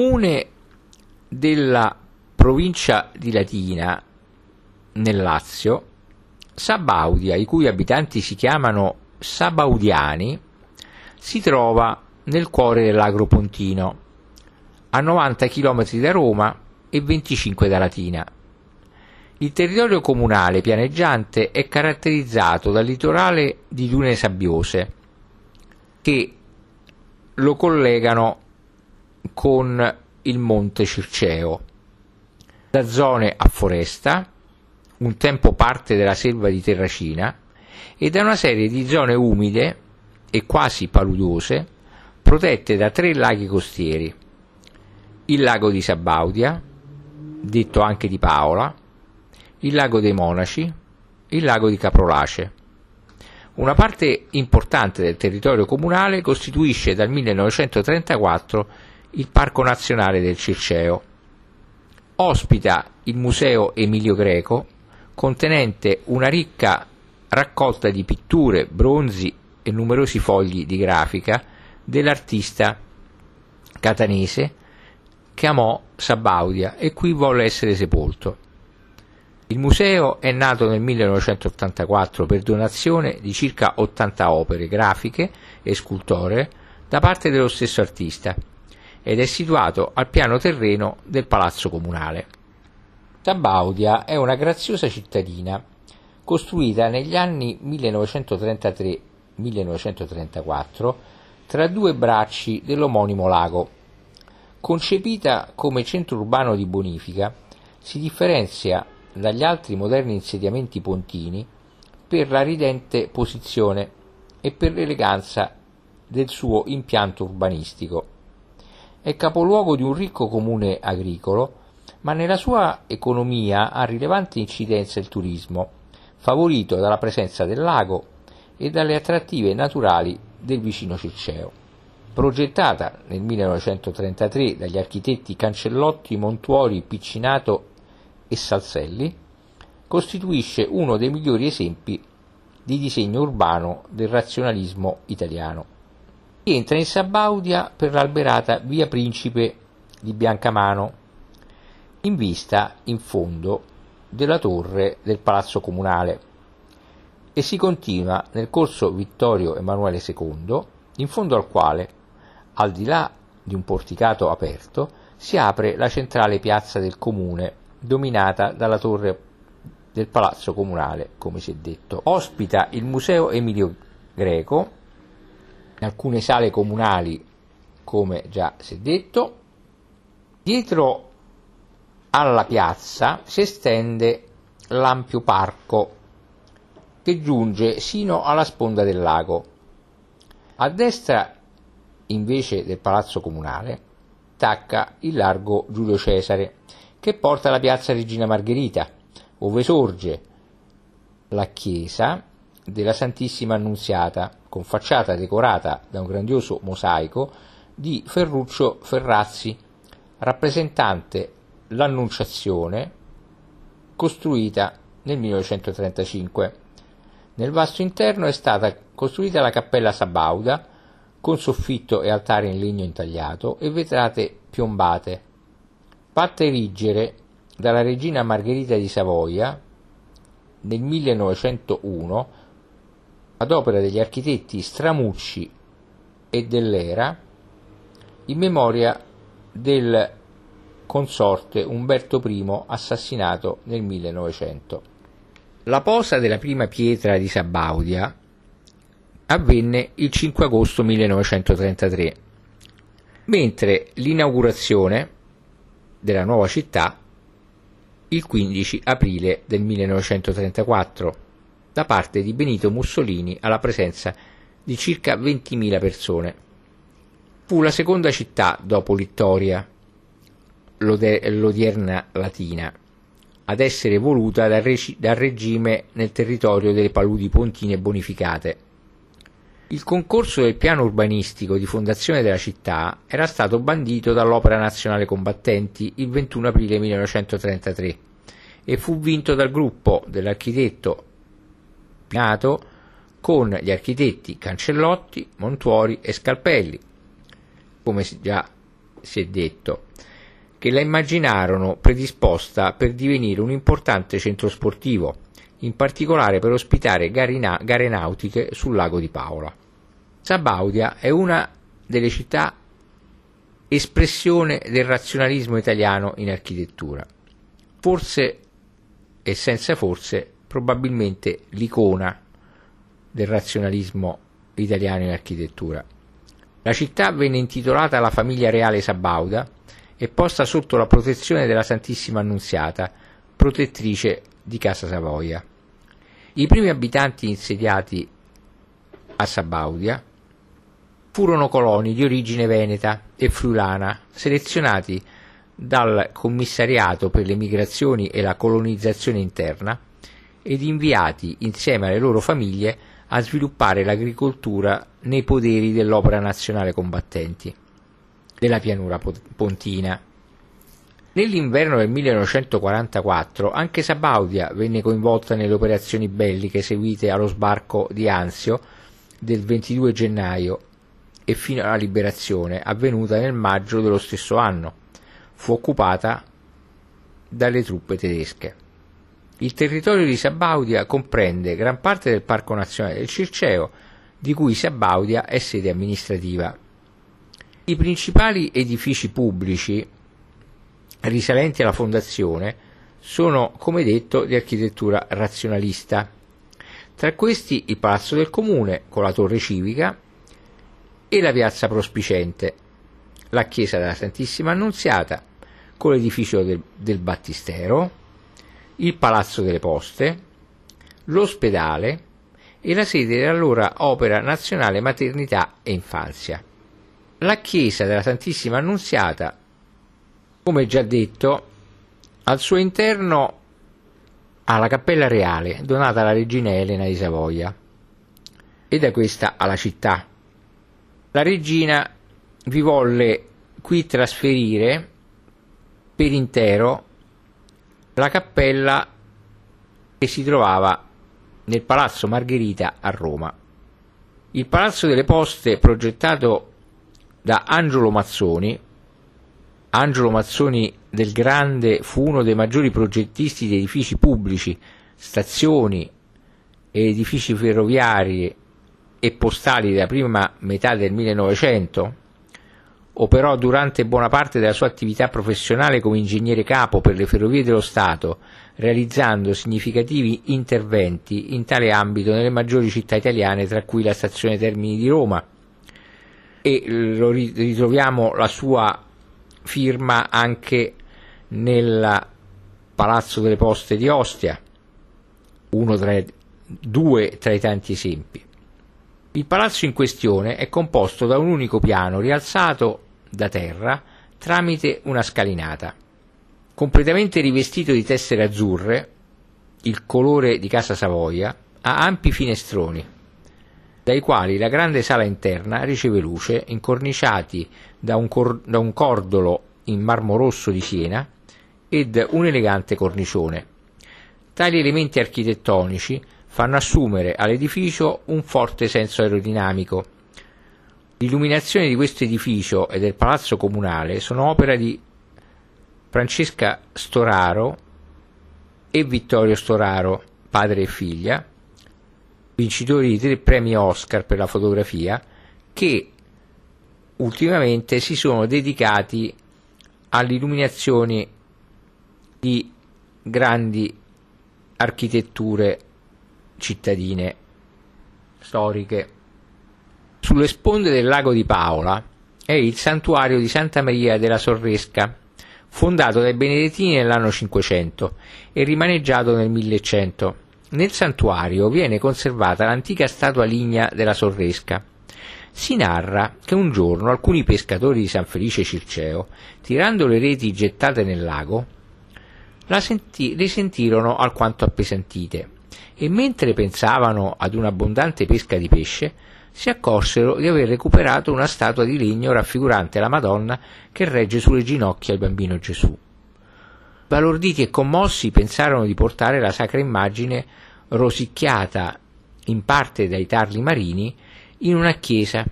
comune della provincia di Latina, nel Lazio, Sabaudia, i cui abitanti si chiamano Sabaudiani, si trova nel cuore dell'Agro Pontino, a 90 km da Roma e 25 da Latina. Il territorio comunale pianeggiante è caratterizzato dal litorale di dune sabbiose che lo collegano con il monte Circeo, da zone a foresta, un tempo parte della selva di Terracina, e da una serie di zone umide e quasi paludose protette da tre laghi costieri, il lago di Sabaudia, detto anche di Paola, il lago dei Monaci, il lago di Caprolace. Una parte importante del territorio comunale costituisce dal 1934 il Parco Nazionale del Circeo. Ospita il Museo Emilio Greco, contenente una ricca raccolta di pitture, bronzi e numerosi fogli di grafica dell'artista catanese che amò Sabaudia e qui volle essere sepolto. Il museo è nato nel 1984 per donazione di circa 80 opere grafiche e scultoree da parte dello stesso artista ed è situato al piano terreno del palazzo comunale. Sabaudia è una graziosa cittadina costruita negli anni 1933-1934 tra due bracci dell'omonimo lago. Concepita come centro urbano di bonifica, si differenzia dagli altri moderni insediamenti pontini per la ridente posizione e per l'eleganza del suo impianto urbanistico. È capoluogo di un ricco comune agricolo, ma nella sua economia ha rilevante incidenza il turismo, favorito dalla presenza del lago e dalle attrattive naturali del vicino Circeo. Progettata nel 1933 dagli architetti Cancellotti, Montuori, Piccinato e Salselli, costituisce uno dei migliori esempi di disegno urbano del razionalismo italiano. Entra in Sabaudia per l'alberata via Principe di Biancamano, in vista, in fondo, della torre del Palazzo Comunale e si continua nel corso Vittorio Emanuele II, in fondo al quale, al di là di un porticato aperto, si apre la centrale piazza del comune dominata dalla torre del palazzo comunale, come si è detto. Ospita il Museo Emilio Greco, in alcune sale comunali, come già si è detto. Dietro alla piazza si estende l'ampio parco che giunge sino alla sponda del lago. A destra, invece del palazzo comunale, tacca il largo Giulio Cesare, che porta alla piazza Regina Margherita, dove sorge la chiesa della Santissima Annunziata, con facciata decorata da un grandioso mosaico di Ferruccio Ferrazzi, rappresentante l'Annunciazione, costruita nel 1935. Nel vasto interno è stata costruita la cappella Sabauda, con soffitto e altare in legno intagliato e vetrate piombate fatta erigere dalla regina Margherita di Savoia nel 1901 ad opera degli architetti Stramucci e Dell'Era in memoria del consorte Umberto I assassinato nel 1900. La posa della prima pietra di Sabaudia avvenne il 5 agosto 1933, mentre l'inaugurazione della nuova città il 15 aprile del 1934 da parte di Benito Mussolini alla presenza di circa 20.000 persone. Fu la seconda città dopo Littoria, l'odierna Latina, ad essere voluta dal, reg- dal regime nel territorio delle paludi pontine bonificate il concorso del piano urbanistico di fondazione della città era stato bandito dall'Opera Nazionale Combattenti il 21 aprile 1933 e fu vinto dal gruppo dell'architetto nato con gli architetti Cancellotti, Montuori e Scalpelli, come già si è detto, che la immaginarono predisposta per divenire un importante centro sportivo, in particolare per ospitare gare nautiche sul lago di Paola. Sabaudia è una delle città espressione del razionalismo italiano in architettura. Forse, e senza forse, probabilmente l'icona del razionalismo italiano in architettura. La città venne intitolata alla famiglia reale Sabauda e posta sotto la protezione della Santissima Annunziata, protettrice di Casa Savoia. I primi abitanti insediati a Sabaudia furono coloni di origine veneta e friulana, selezionati dal Commissariato per le migrazioni e la colonizzazione interna ed inviati insieme alle loro famiglie a sviluppare l'agricoltura nei poderi dell'Opera Nazionale Combattenti della pianura pontina. Nell'inverno del 1944 anche Sabaudia venne coinvolta nelle operazioni belliche seguite allo sbarco di Anzio del 22 gennaio e fino alla liberazione, avvenuta nel maggio dello stesso anno. Fu occupata dalle truppe tedesche. Il territorio di Sabaudia comprende gran parte del Parco Nazionale del Circeo, di cui Sabaudia è sede amministrativa. I principali edifici pubblici risalenti alla fondazione sono, come detto, di architettura razionalista. Tra questi il Palazzo del Comune, con la torre civica, e la piazza prospicente, la chiesa della Santissima Annunziata, con l'edificio del, del Battistero, il Palazzo delle Poste, l'ospedale e la sede dell'allora Opera Nazionale Maternità e Infanzia. La chiesa della Santissima Annunziata, come già detto, al suo interno ha la cappella reale donata alla regina Elena di Savoia e da questa alla città la regina vi volle qui trasferire per intero la cappella che si trovava nel Palazzo Margherita a Roma. Il Palazzo delle Poste, progettato da Angelo Mazzoni, Angelo Mazzoni del Grande fu uno dei maggiori progettisti di edifici pubblici, stazioni e edifici ferroviari e postali della prima metà del 1900, operò durante buona parte della sua attività professionale come ingegnere capo per le ferrovie dello Stato, realizzando significativi interventi in tale ambito nelle maggiori città italiane, tra cui la stazione Termini di Roma. E lo ritroviamo la sua firma anche nel Palazzo delle Poste di Ostia, uno tra, due tra i tanti esempi. Il palazzo in questione è composto da un unico piano rialzato da terra tramite una scalinata. Completamente rivestito di tessere azzurre, il colore di Casa Savoia, ha ampi finestroni, dai quali la grande sala interna riceve luce, incorniciati da un, cor- da un cordolo in marmo rosso di Siena ed un elegante cornicione. Tali elementi architettonici fanno assumere all'edificio un forte senso aerodinamico. L'illuminazione di questo edificio e del palazzo comunale sono opera di Francesca Storaro e Vittorio Storaro, padre e figlia, vincitori di tre premi Oscar per la fotografia, che ultimamente si sono dedicati all'illuminazione di grandi architetture cittadine storiche. Sulle sponde del lago di Paola è il santuario di Santa Maria della Sorresca, fondato dai Benedettini nell'anno 500 e rimaneggiato nel 1100. Nel santuario viene conservata l'antica statua lignea della Sorresca. Si narra che un giorno alcuni pescatori di San Felice Circeo, tirando le reti gettate nel lago, la senti- le sentirono alquanto appesantite e mentre pensavano ad un'abbondante pesca di pesce, si accorsero di aver recuperato una statua di legno raffigurante la Madonna che regge sulle ginocchia il bambino Gesù. Balorditi e commossi pensarono di portare la sacra immagine rosicchiata in parte dai tarli marini in una chiesa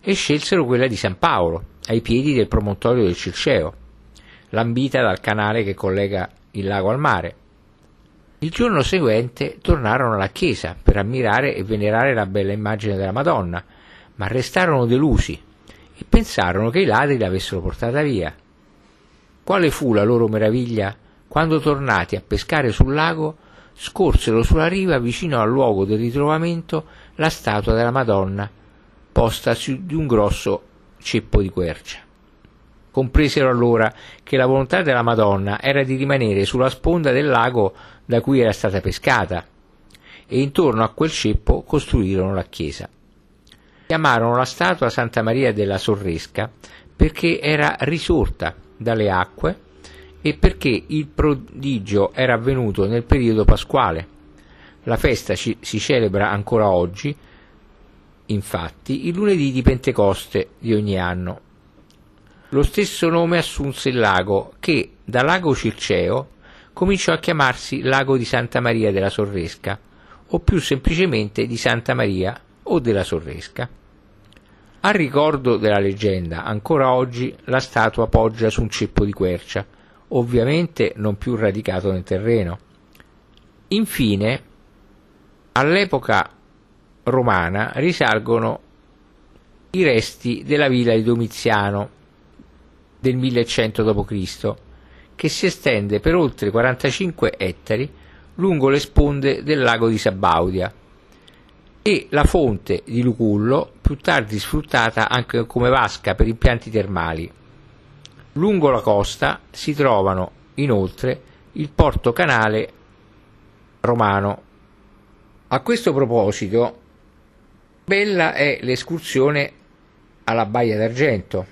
e scelsero quella di San Paolo. ai piedi del promontorio del Circeo, lambita dal canale che collega il lago al mare. Il giorno seguente tornarono alla chiesa per ammirare e venerare la bella immagine della Madonna, ma restarono delusi e pensarono che i ladri l'avessero portata via. Quale fu la loro meraviglia quando tornati a pescare sul lago scorsero sulla riva vicino al luogo del ritrovamento la statua della Madonna posta su di un grosso ceppo di quercia. Compresero allora che la volontà della Madonna era di rimanere sulla sponda del lago da cui era stata pescata e intorno a quel ceppo costruirono la chiesa. Chiamarono la statua Santa Maria della Sorresca perché era risorta dalle acque e perché il prodigio era avvenuto nel periodo pasquale. La festa ci, si celebra ancora oggi, infatti, il lunedì di Pentecoste di ogni anno. Lo stesso nome assunse il lago che, da lago Circeo, cominciò a chiamarsi lago di Santa Maria della Sorresca, o più semplicemente di Santa Maria o della Sorresca. A ricordo della leggenda, ancora oggi la statua poggia su un ceppo di quercia, ovviamente non più radicato nel terreno. Infine, all'epoca romana risalgono i resti della villa di Domiziano del 1100 d.C., che si estende per oltre 45 ettari lungo le sponde del lago di Sabaudia e la fonte di Lucullo, più tardi sfruttata anche come vasca per impianti termali. Lungo la costa si trovano inoltre il porto canale romano. A questo proposito, bella è l'escursione alla Baia d'Argento,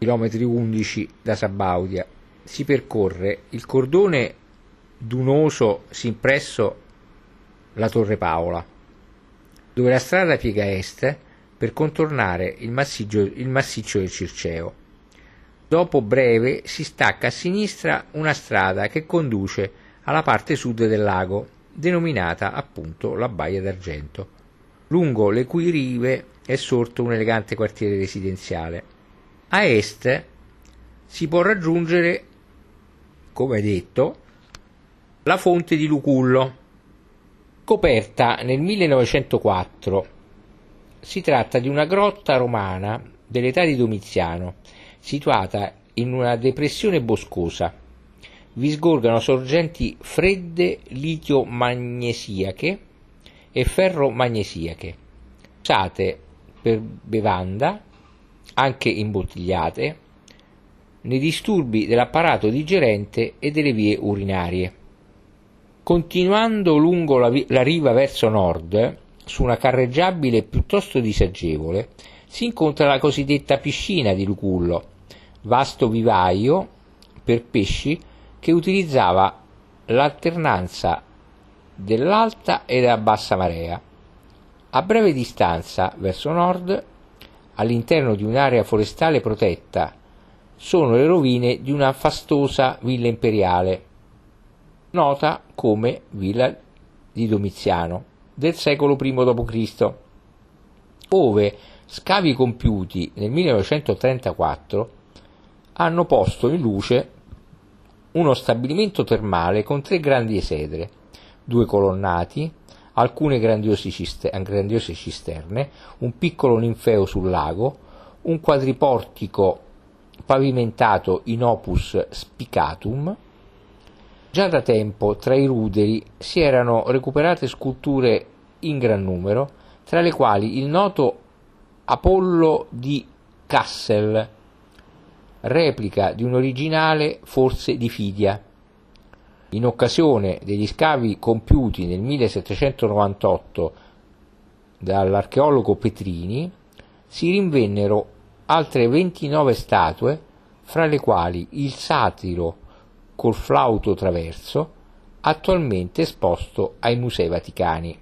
chilometri 11 da Sabaudia. Si percorre il cordone dunoso sin presso la Torre Paola, dove la strada piega est per contornare il massiccio, il massiccio del Circeo. Dopo breve si stacca a sinistra una strada che conduce alla parte sud del lago, denominata appunto la Baia d'Argento, lungo le cui rive è sorto un elegante quartiere residenziale. A est si può raggiungere, come detto, la fonte di Lucullo, coperta nel 1904. Si tratta di una grotta romana dell'età di Domiziano situata in una depressione boscosa. Vi sgorgano sorgenti fredde litio-magnesiache e ferro-magnesiache, usate per bevanda, anche imbottigliate, nei disturbi dell'apparato digerente e delle vie urinarie. Continuando lungo la, vi- la riva verso nord, su una carreggiabile piuttosto disagevole, si incontra la cosiddetta piscina di Lucullo, vasto vivaio per pesci che utilizzava l'alternanza dell'alta e della bassa marea. A breve distanza, verso nord, all'interno di un'area forestale protetta, sono le rovine di una fastosa villa imperiale, nota come Villa di Domiziano, del secolo I d.C., ove scavi compiuti nel 1934 hanno posto in luce uno stabilimento termale con tre grandi esedre, due colonnati, alcune grandiose, cister- grandiose cisterne, un piccolo ninfeo sul lago, un quadriportico pavimentato in opus spicatum. Già da tempo tra i ruderi si erano recuperate sculture in gran numero, tra le quali il noto Apollo di Kassel, replica di un originale forse di Fidia. In occasione degli scavi compiuti nel 1798 dall'archeologo Petrini, si rinvennero altre 29 statue, fra le quali il satiro col flauto traverso, attualmente esposto ai Musei Vaticani.